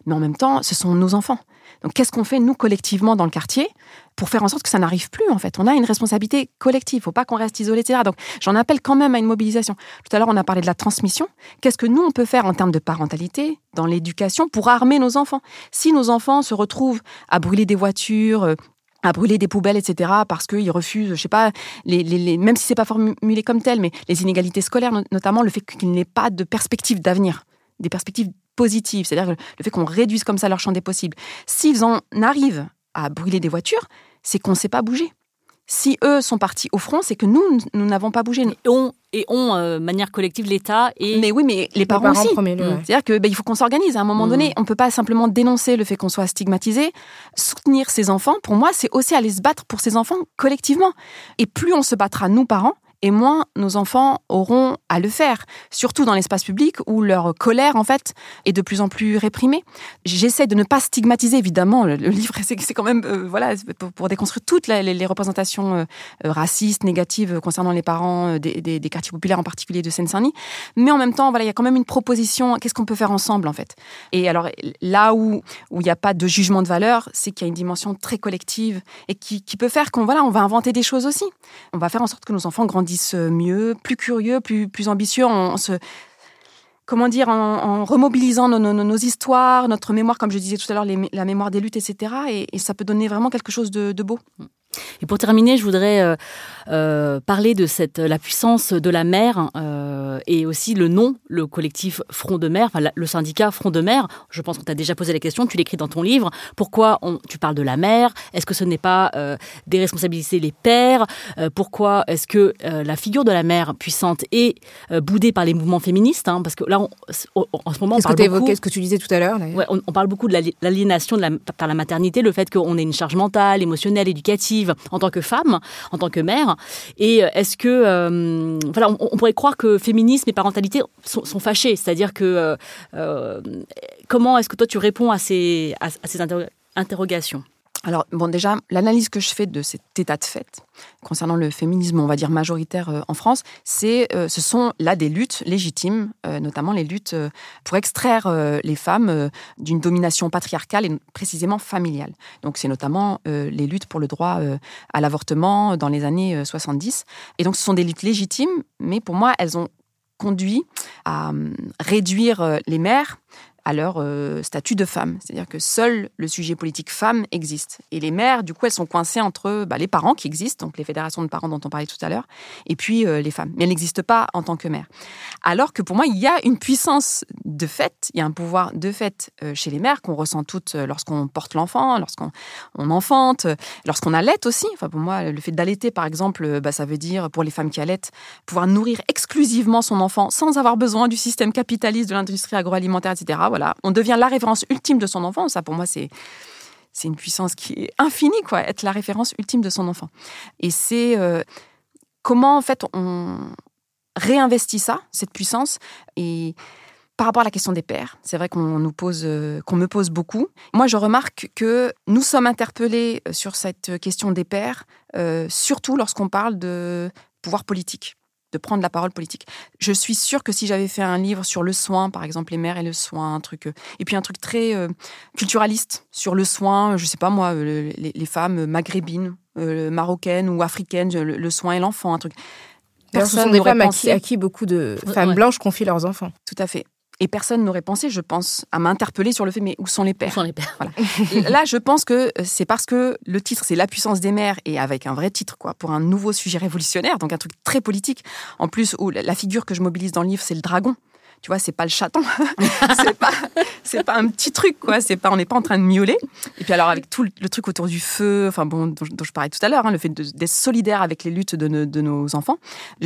Mais en même temps, ce sont nos enfants. Donc, qu'est-ce qu'on fait, nous, collectivement, dans le quartier, pour faire en sorte que ça n'arrive plus, en fait? On a une responsabilité collective. Il ne faut pas qu'on reste isolé, etc. Donc, j'en appelle quand même à une mobilisation. Tout à l'heure, on a parlé de la transmission. Qu'est-ce que nous, on peut faire en termes de parentalité, dans l'éducation, pour armer nos enfants? Si nos enfants se retrouvent à brûler des voitures, euh, à brûler des poubelles, etc., parce qu'ils refusent, je sais pas, les, même si c'est pas formulé comme tel, mais les inégalités scolaires, notamment le fait qu'il n'ait pas de perspective d'avenir, des perspectives positives, c'est-à-dire le fait qu'on réduise comme ça leur champ des possibles. S'ils en arrivent à brûler des voitures, c'est qu'on ne sait pas bouger. Si eux sont partis au front, c'est que nous, nous n'avons pas bougé. Et on, et on euh, manière collective, l'État et... Mais oui, mais les, parents, aussi. Mmh. C'est-à-dire qu'il ben, faut qu'on s'organise. À un moment mmh. donné, on ne peut pas simplement dénoncer le fait qu'on soit stigmatisé. Soutenir ses enfants, pour moi, c'est aussi aller se battre pour ses enfants collectivement. Et plus on se battra, nous, parents, et moins nos enfants auront à le faire, surtout dans l'espace public où leur colère, en fait, est de plus en plus réprimée. J'essaie de ne pas stigmatiser, évidemment, le, livre, *laughs* c'est quand même, euh, voilà, pour, déconstruire toutes les, représentations euh, racistes, négatives concernant les parents euh, des, quartiers populaires, en particulier de Seine-Saint-Denis. Mais en même temps, voilà, il y a quand même une proposition, qu'est-ce qu'on peut faire ensemble, en fait? Et alors, là où il n'y a pas de jugement de valeur, c'est qu'il y a une dimension très collective et qui, qui peut faire qu'on voilà, on va inventer des choses aussi. On va faire en sorte que nos enfants grandissent mieux, plus curieux, plus, plus ambitieux, en, se comment dire, en, remobilisant nos, histoires, notre mémoire, comme je disais tout à l'heure, la mémoire des luttes, etc. Et, ça peut donner vraiment quelque chose de, de beau. Et pour terminer, je voudrais euh, euh, parler de cette, la puissance de la mer euh, et aussi le nom, le collectif Front de mer, enfin, le syndicat Front de mer. Je pense qu'on t'a déjà posé la question, tu l'écris dans ton livre. Pourquoi on, tu parles de la mer? Est-ce que ce n'est pas des responsabilités les pères Pourquoi est-ce que la figure de la mère puissante est boudée par les mouvements féministes hein? Parce que là, en ce moment, on parle que beaucoup... ce que tu disais tout à l'heure. Ouais, on, parle beaucoup de l'aliénation par la maternité, le fait qu'on ait une charge mentale, émotionnelle, éducative en tant que femme, en tant que mère Et euh, est-ce que, euh, voilà, on, pourrait croire que féminisme et parentalité sont, fâchés, c'est-à-dire que euh, comment est-ce que toi tu réponds à ces, à ces interrogations? Alors, bon, déjà, l'analyse que je fais de cet état de fait concernant le féminisme, on va dire majoritaire euh, en France, c'est, euh, ce sont là des luttes légitimes, euh, notamment les luttes pour extraire les femmes d'une domination patriarcale et précisément familiale. Donc, c'est notamment les luttes pour le droit à l'avortement dans les années 70. Et donc, ce sont des luttes légitimes, mais pour moi, elles ont conduit à hum, réduire les mères à leur euh, statut de femme. C'est-à-dire que seul le sujet politique femme existe. Et les mères, du coup, elles sont coincées entre bah, les parents qui existent, donc les fédérations de parents dont on parlait tout à l'heure, et puis euh, les femmes. Mais elles n'existent pas en tant que mères. Alors que pour moi, il y a une puissance de fait, il y a un pouvoir de fait euh, chez les mères qu'on ressent toutes lorsqu'on porte l'enfant, lorsqu'on on enfante, lorsqu'on allaite aussi. Enfin, pour moi, le fait d'allaiter, par exemple, bah, ça veut dire, pour les femmes qui allaitent, pouvoir nourrir exclusivement son enfant sans avoir besoin du système capitaliste de l'industrie agroalimentaire, etc voilà, on devient la référence ultime de son enfant. Ça, pour moi, c'est c'est une puissance qui est infinie, quoi, être la référence ultime de son enfant. Et c'est euh, comment, en fait, on réinvestit ça, cette puissance, et par rapport à la question des pères, c'est vrai qu'on nous pose, euh, qu'on me pose beaucoup. Moi, je remarque que nous sommes interpellés sur cette question des pères, euh, surtout lorsqu'on parle de pouvoir politique de prendre la parole politique. Je suis sûre que si j'avais fait un livre sur le soin, par exemple les mères et le soin, un truc, euh, et puis un truc très euh, culturaliste sur le soin, je sais pas moi, euh, les, femmes maghrébines, marocaines ou africaines, le, soin et l'enfant, un truc. Personne ce sont des femmes à qui, à qui, beaucoup de femmes blanches confient leurs enfants. Tout à fait. Et personne n'aurait pensé, je pense, à m'interpeller sur le fait, mais où sont les pères Où sont les pères Là, je pense que c'est parce que le titre, c'est La puissance des mères, et avec un vrai titre, quoi, pour un nouveau sujet révolutionnaire, donc un truc très politique. En plus, où la figure que je mobilise dans le livre, c'est le dragon tu vois, c'est pas le chaton, *laughs* c'est pas, c'est pas un petit truc, quoi. C'est pas, on n'est pas en train de miauler. Et puis alors avec tout le, truc autour du feu, enfin bon, dont, je parlais tout à l'heure, hein, le fait d'être solidaire avec les luttes de, nos enfants,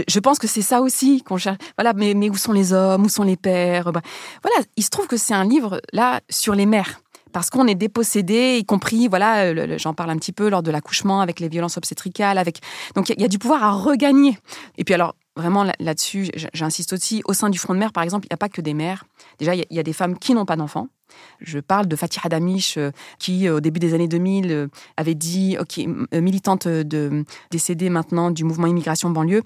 je, pense que c'est ça aussi qu'on cherche. Voilà, mais, mais où sont les hommes, où sont les pères? Bah, Voilà, il se trouve que c'est un livre là sur les mères parce qu'on est dépossédé, y compris, voilà, j'en parle un petit peu lors de l'accouchement avec les violences obstétricales, avec donc il y, a du pouvoir à regagner. Et puis alors vraiment là-dessus, j'insiste aussi, au sein du Front de mer, par exemple, il n'y a pas que des mères. Déjà, il y, a des femmes qui n'ont pas d'enfants. Je parle de Fatih Hadamish, euh, qui, euh, au début des années 2000, euh, avait dit, ok, militante décédée maintenant du mouvement immigration banlieue,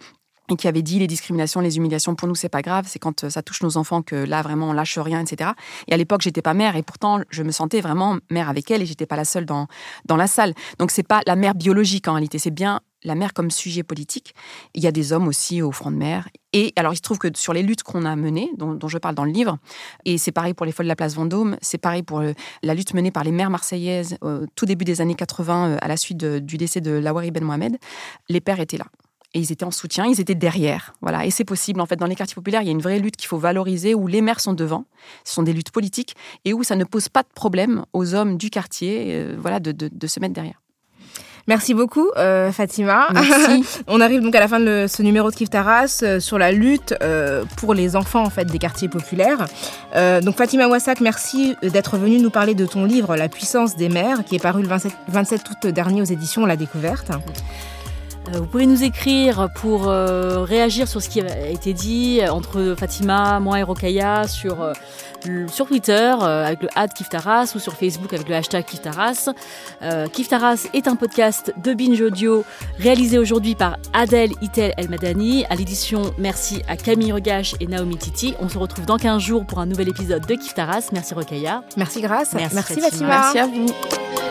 et qui avait dit les discriminations, les humiliations, pour nous, c'est pas grave, c'est quand ça touche nos enfants que là, vraiment, on lâche rien, etc. Et à l'époque, j'étais pas mère, et pourtant, je me sentais vraiment mère avec elle, et j'étais pas la seule dans, dans la salle. Donc, c'est pas la mère biologique, en réalité, c'est bien la mer comme sujet politique. Il y a des hommes aussi au front de mer. Et alors, il se trouve que sur les luttes qu'on a menées, dont, je parle dans le livre, et c'est pareil pour les Folles de la place Vendôme, c'est pareil pour euh, la lutte menée par les mères marseillaises au tout début des années 80, euh, à la suite du décès de Lawari Ben Mohamed, les pères étaient là. Et ils étaient en soutien, ils étaient derrière. Voilà. Et c'est possible. En fait, dans les quartiers populaires, il y a une vraie lutte qu'il faut valoriser où les maires sont devant. Ce sont des luttes politiques et où ça ne pose pas de problème aux hommes du quartier euh, voilà, de se mettre derrière. Merci beaucoup, euh, Fatima. Merci. *laughs* On arrive donc à la fin de ce numéro de Kif Taras euh, sur la lutte euh, pour les enfants en fait des quartiers populaires. donc Fatima Wassak, merci d'être venue nous parler de ton livre La puissance des mères, qui est paru le 27, 27 août dernier aux éditions La Découverte. Vous pouvez nous écrire pour réagir sur ce qui a été dit entre Fatima, moi et Rokaya sur sur Twitter euh, avec le ad Kiftaras ou sur Facebook avec le hashtag Kiftaras. Euh, Kiftaras est un podcast de Binge Audio réalisé aujourd'hui par Adèle Itel El Madani. À l'édition, merci à Camille Regache et Naomi Titi. On se retrouve dans 15 jours pour un nouvel épisode de Kiftaras. Merci Rokaya. Merci Grâce. Merci, Fatima. Merci à vous.